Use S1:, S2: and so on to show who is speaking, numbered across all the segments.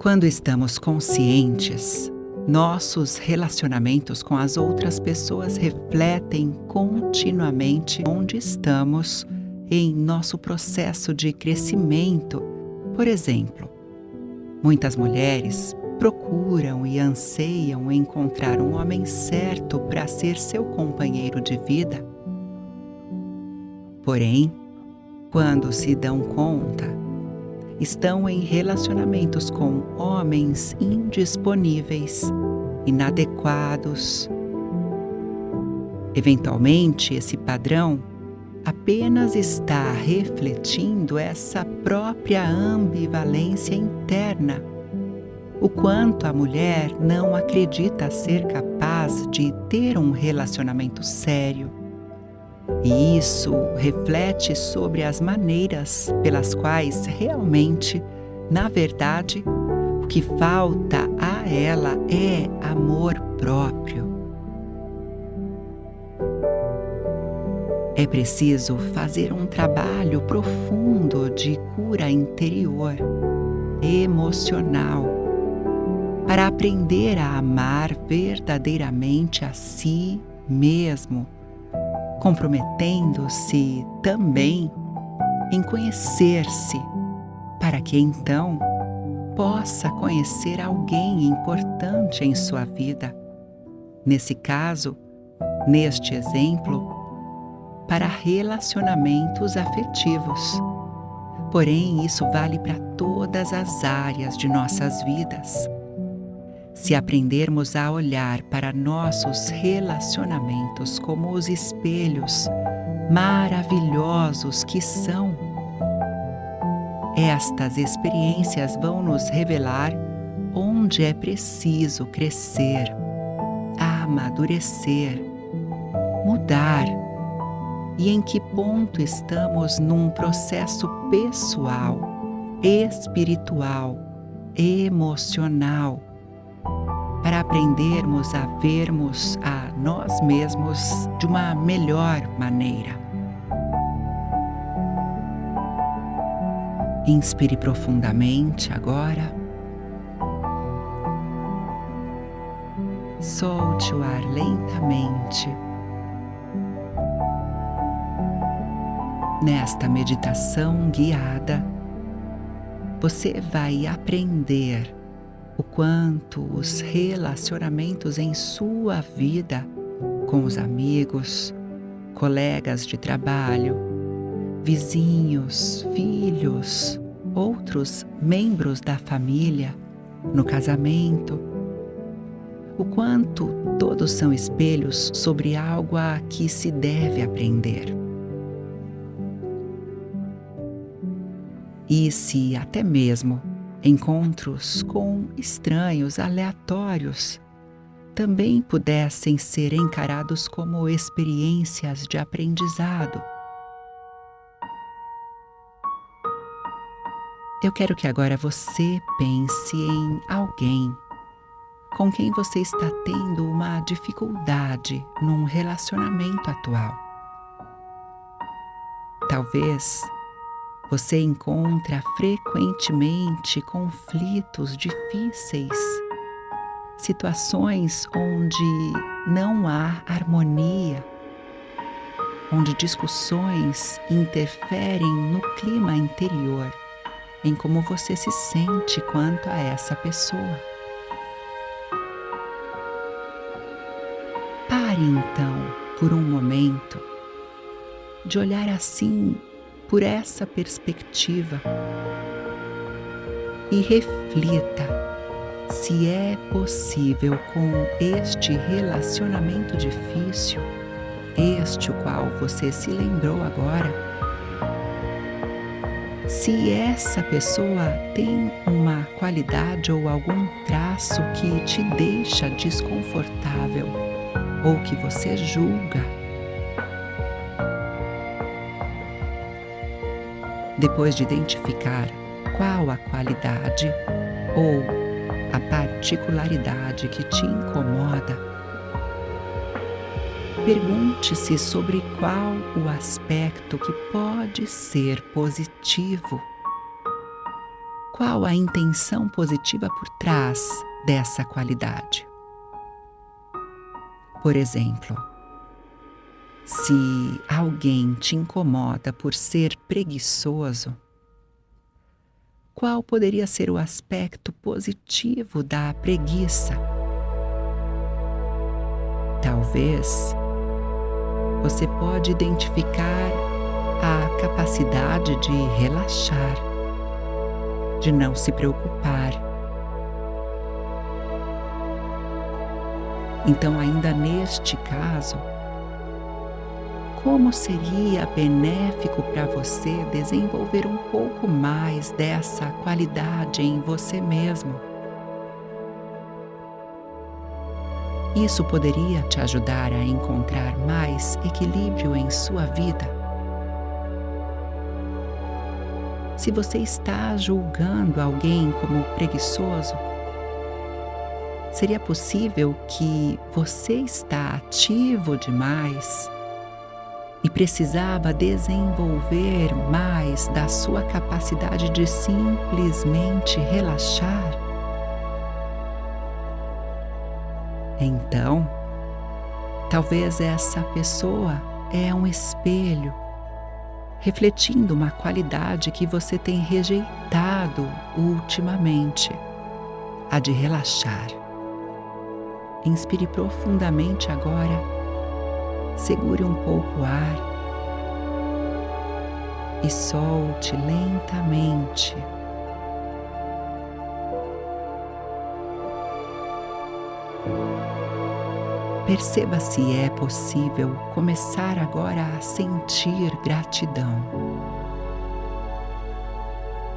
S1: Quando estamos conscientes, nossos relacionamentos com as outras pessoas refletem continuamente onde estamos em nosso processo de crescimento. Por exemplo, muitas mulheres procuram e anseiam encontrar um homem certo para ser seu companheiro de vida. Porém, quando se dão conta, estão em relacionamentos com homens indisponíveis, inadequados. Eventualmente, esse padrão apenas está refletindo essa própria ambivalência interna o quanto a mulher não acredita ser capaz de ter um relacionamento sério. E isso reflete sobre as maneiras pelas quais realmente, na verdade, o que falta a ela é amor próprio. É preciso fazer um trabalho profundo de cura interior, emocional, para aprender a amar verdadeiramente a si mesmo, comprometendo-se também em conhecer-se, para que então possa conhecer alguém importante em sua vida. Nesse caso, neste exemplo, para relacionamentos afetivos. Porém, isso vale para todas as áreas de nossas vidas. Se aprendermos a olhar para nossos relacionamentos como os espelhos maravilhosos que são, estas experiências vão nos revelar onde é preciso crescer, amadurecer, mudar e em que ponto estamos num processo pessoal, espiritual, emocional para aprendermos a vermos a nós mesmos de uma melhor maneira. Inspire profundamente agora. Solte o ar lentamente. Nesta meditação guiada, você vai aprender o quanto os relacionamentos em sua vida com os amigos, colegas de trabalho, vizinhos, filhos, outros membros da família, no casamento, o quanto todos são espelhos sobre algo a que se deve aprender. E se até mesmo encontros com estranhos aleatórios também pudessem ser encarados como experiências de aprendizado. Eu quero que agora você pense em alguém com quem você está tendo uma dificuldade num relacionamento atual. Talvez você encontra frequentemente conflitos difíceis, situações onde não há harmonia, onde discussões interferem no clima interior, em como você se sente quanto a essa pessoa. Pare então, por um momento, de olhar assim por essa perspectiva e reflita se é possível com este relacionamento difícil, este o qual você se lembrou agora, se essa pessoa tem uma qualidade ou algum traço que te deixa desconfortável ou que você julga Depois de identificar qual a qualidade ou a particularidade que te incomoda, pergunte-se sobre qual o aspecto que pode ser positivo. Qual a intenção positiva por trás dessa qualidade? Por exemplo, se alguém te incomoda por ser preguiçoso, qual poderia ser o aspecto positivo da preguiça? Talvez você pode identificar a capacidade de relaxar, de não se preocupar. Então, ainda neste caso, como seria benéfico para você desenvolver um pouco mais dessa qualidade em você mesmo? Isso poderia te ajudar a encontrar mais equilíbrio em sua vida. Se você está julgando alguém como preguiçoso, seria possível que você está ativo demais e precisava desenvolver mais da sua capacidade de simplesmente relaxar? Então, talvez essa pessoa é um espelho refletindo uma qualidade que você tem rejeitado ultimamente, a de relaxar. Inspire profundamente agora, segure um pouco o ar e solte lentamente. Perceba se é possível começar agora a sentir gratidão.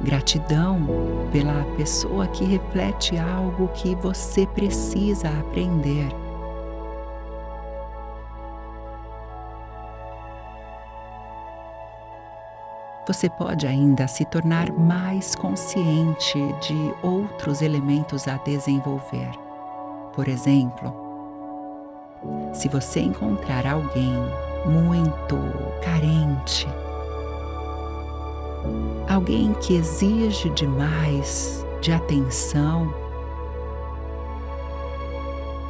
S1: Gratidão pela pessoa que reflete algo que você precisa aprender. Você pode ainda se tornar mais consciente de outros elementos a desenvolver. Por exemplo, se você encontrar alguém muito carente, alguém que exige demais de atenção,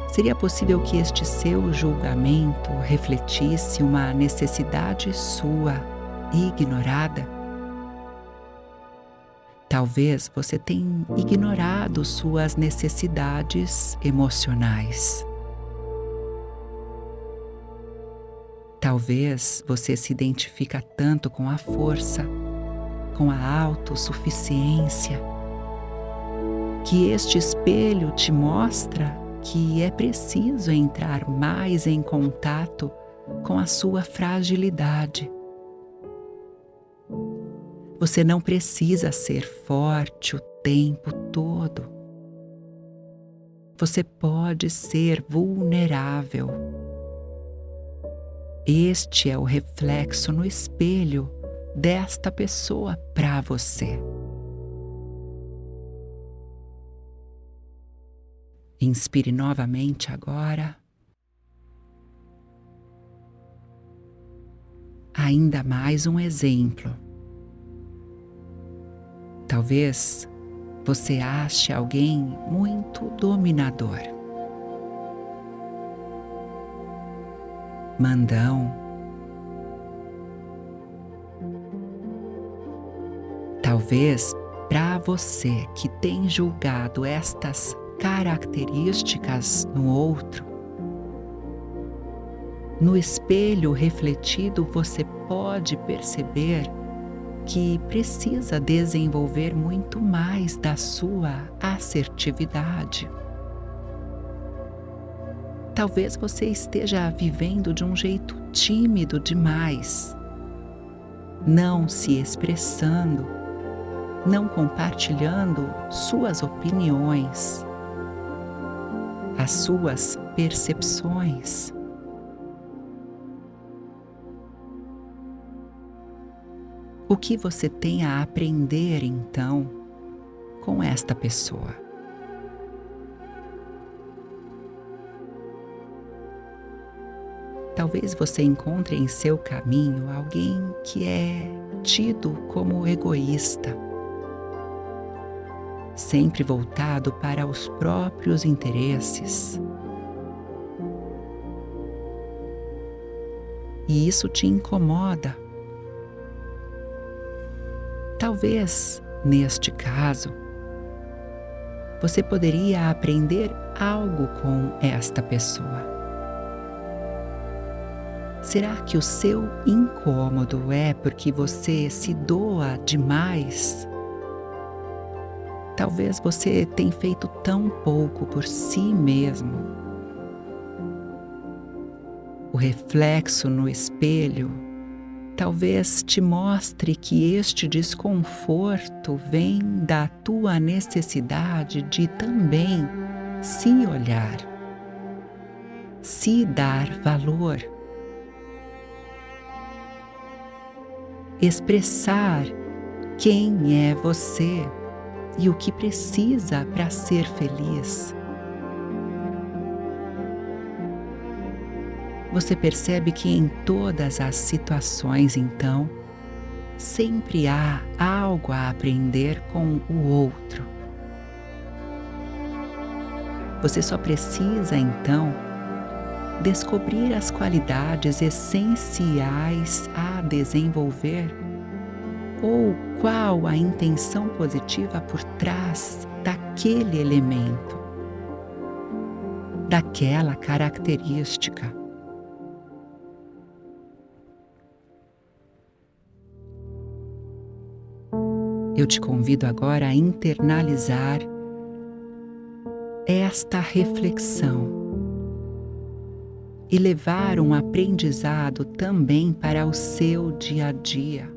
S1: seria possível que este seu julgamento refletisse uma necessidade sua ignorada? Talvez você tenha ignorado suas necessidades emocionais. Talvez você se identifica tanto com a força, com a autossuficiência, que este espelho te mostra que é preciso entrar mais em contato com a sua fragilidade. Você não precisa ser forte o tempo todo. Você pode ser vulnerável este é o reflexo no espelho desta pessoa para você. Inspire novamente agora. Ainda mais um exemplo. Talvez você ache alguém muito dominador. mandão. Talvez para você que tem julgado estas características no outro, no espelho refletido você pode perceber que precisa desenvolver muito mais da sua assertividade. Talvez você esteja vivendo de um jeito tímido demais, não se expressando, não compartilhando suas opiniões, as suas percepções. O que você tem a aprender então com esta pessoa? Talvez você encontre em seu caminho alguém que é tido como egoísta. sempre voltado para os próprios interesses. E isso te incomoda. Talvez, neste caso, você poderia aprender algo com esta pessoa. Será que o seu incômodo é porque você se doa demais? Talvez você tenha feito tão pouco por si mesmo. O reflexo no espelho talvez te mostre que este desconforto vem da tua necessidade de também se olhar, se dar valor expressar quem é você e o que precisa para ser feliz. Você percebe que em todas as situações, então, sempre há algo a aprender com o outro. Você só precisa, então, descobrir as qualidades essenciais a desenvolver ou qual a intenção positiva por trás daquele elemento, daquela característica. Eu te convido agora a internalizar esta reflexão e levar um aprendizado também para o seu dia a dia.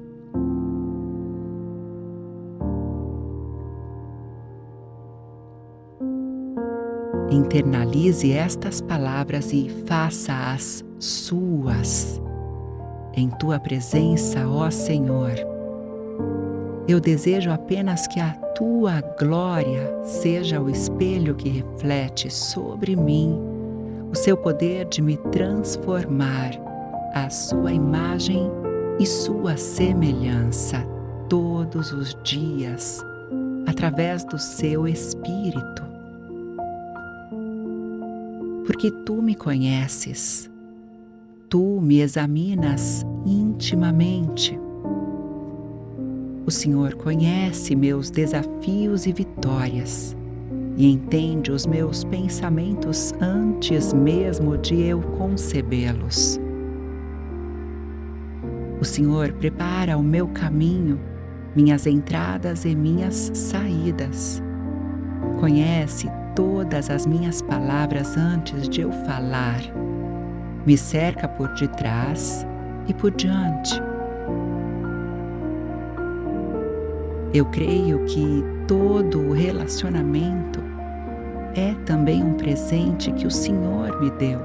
S1: Internalize estas palavras e faça-as suas. Em tua presença, ó Senhor, eu desejo apenas que a tua glória seja o espelho que reflete sobre mim o seu poder de me transformar à sua imagem e sua semelhança todos os dias, através do seu Espírito. Porque tu me conheces, tu me examinas intimamente. O Senhor conhece meus desafios e vitórias e entende os meus pensamentos antes mesmo de eu concebê-los. O Senhor prepara o meu caminho, minhas entradas e minhas saídas. Conhece todas as minhas palavras antes de eu falar. Me cerca por detrás e por diante. Eu creio que todo o relacionamento é também um presente que o Senhor me deu.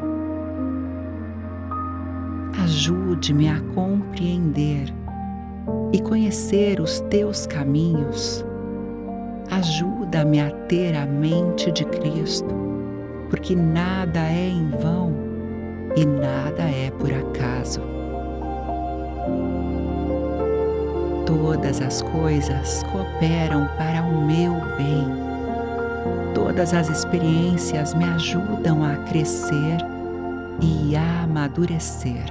S1: Ajude-me a compreender e conhecer os teus caminhos. Ajuda-me a ter a mente de Cristo, porque nada é em vão e nada é por acaso. Todas as coisas cooperam para o meu bem Todas as experiências me ajudam a crescer e a amadurecer.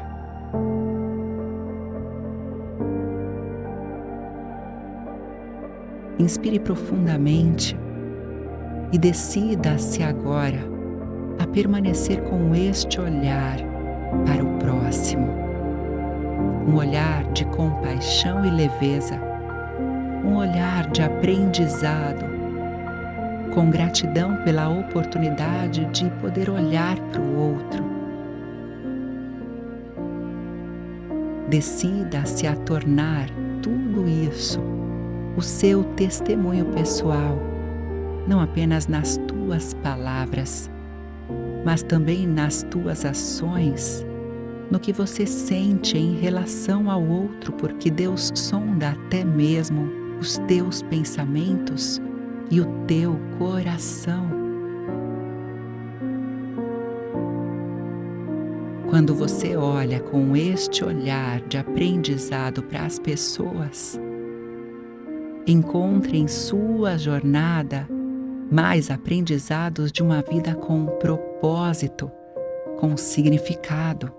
S1: Inspire profundamente e decida-se agora a permanecer com este olhar para o próximo. Um olhar de compaixão e leveza, um olhar de aprendizado com gratidão pela oportunidade de poder olhar para o outro. Decida-se a tornar tudo isso o seu testemunho pessoal, não apenas nas tuas palavras, mas também nas tuas ações, no que você sente em relação ao outro, porque Deus sonda até mesmo os teus pensamentos e o teu coração. Quando você olha com este olhar de aprendizado para as pessoas, encontre em sua jornada mais aprendizados de uma vida com propósito, com significado.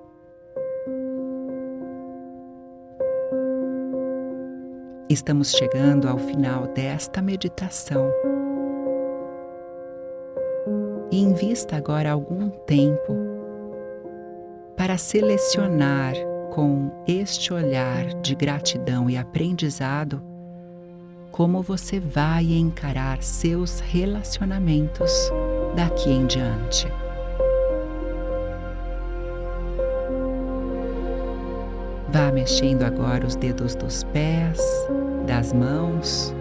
S1: Estamos chegando ao final desta meditação. E invista agora algum tempo para selecionar com este olhar de gratidão e aprendizado como você vai encarar seus relacionamentos daqui em diante. Vá mexendo agora os dedos dos pés, das mãos.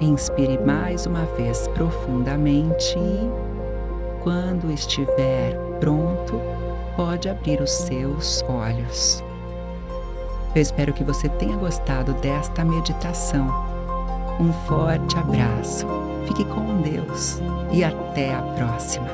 S1: Inspire mais uma vez profundamente e, quando estiver pronto, pode abrir os seus olhos. Eu espero que você tenha gostado desta meditação. Um forte abraço, fique com Deus e até a próxima.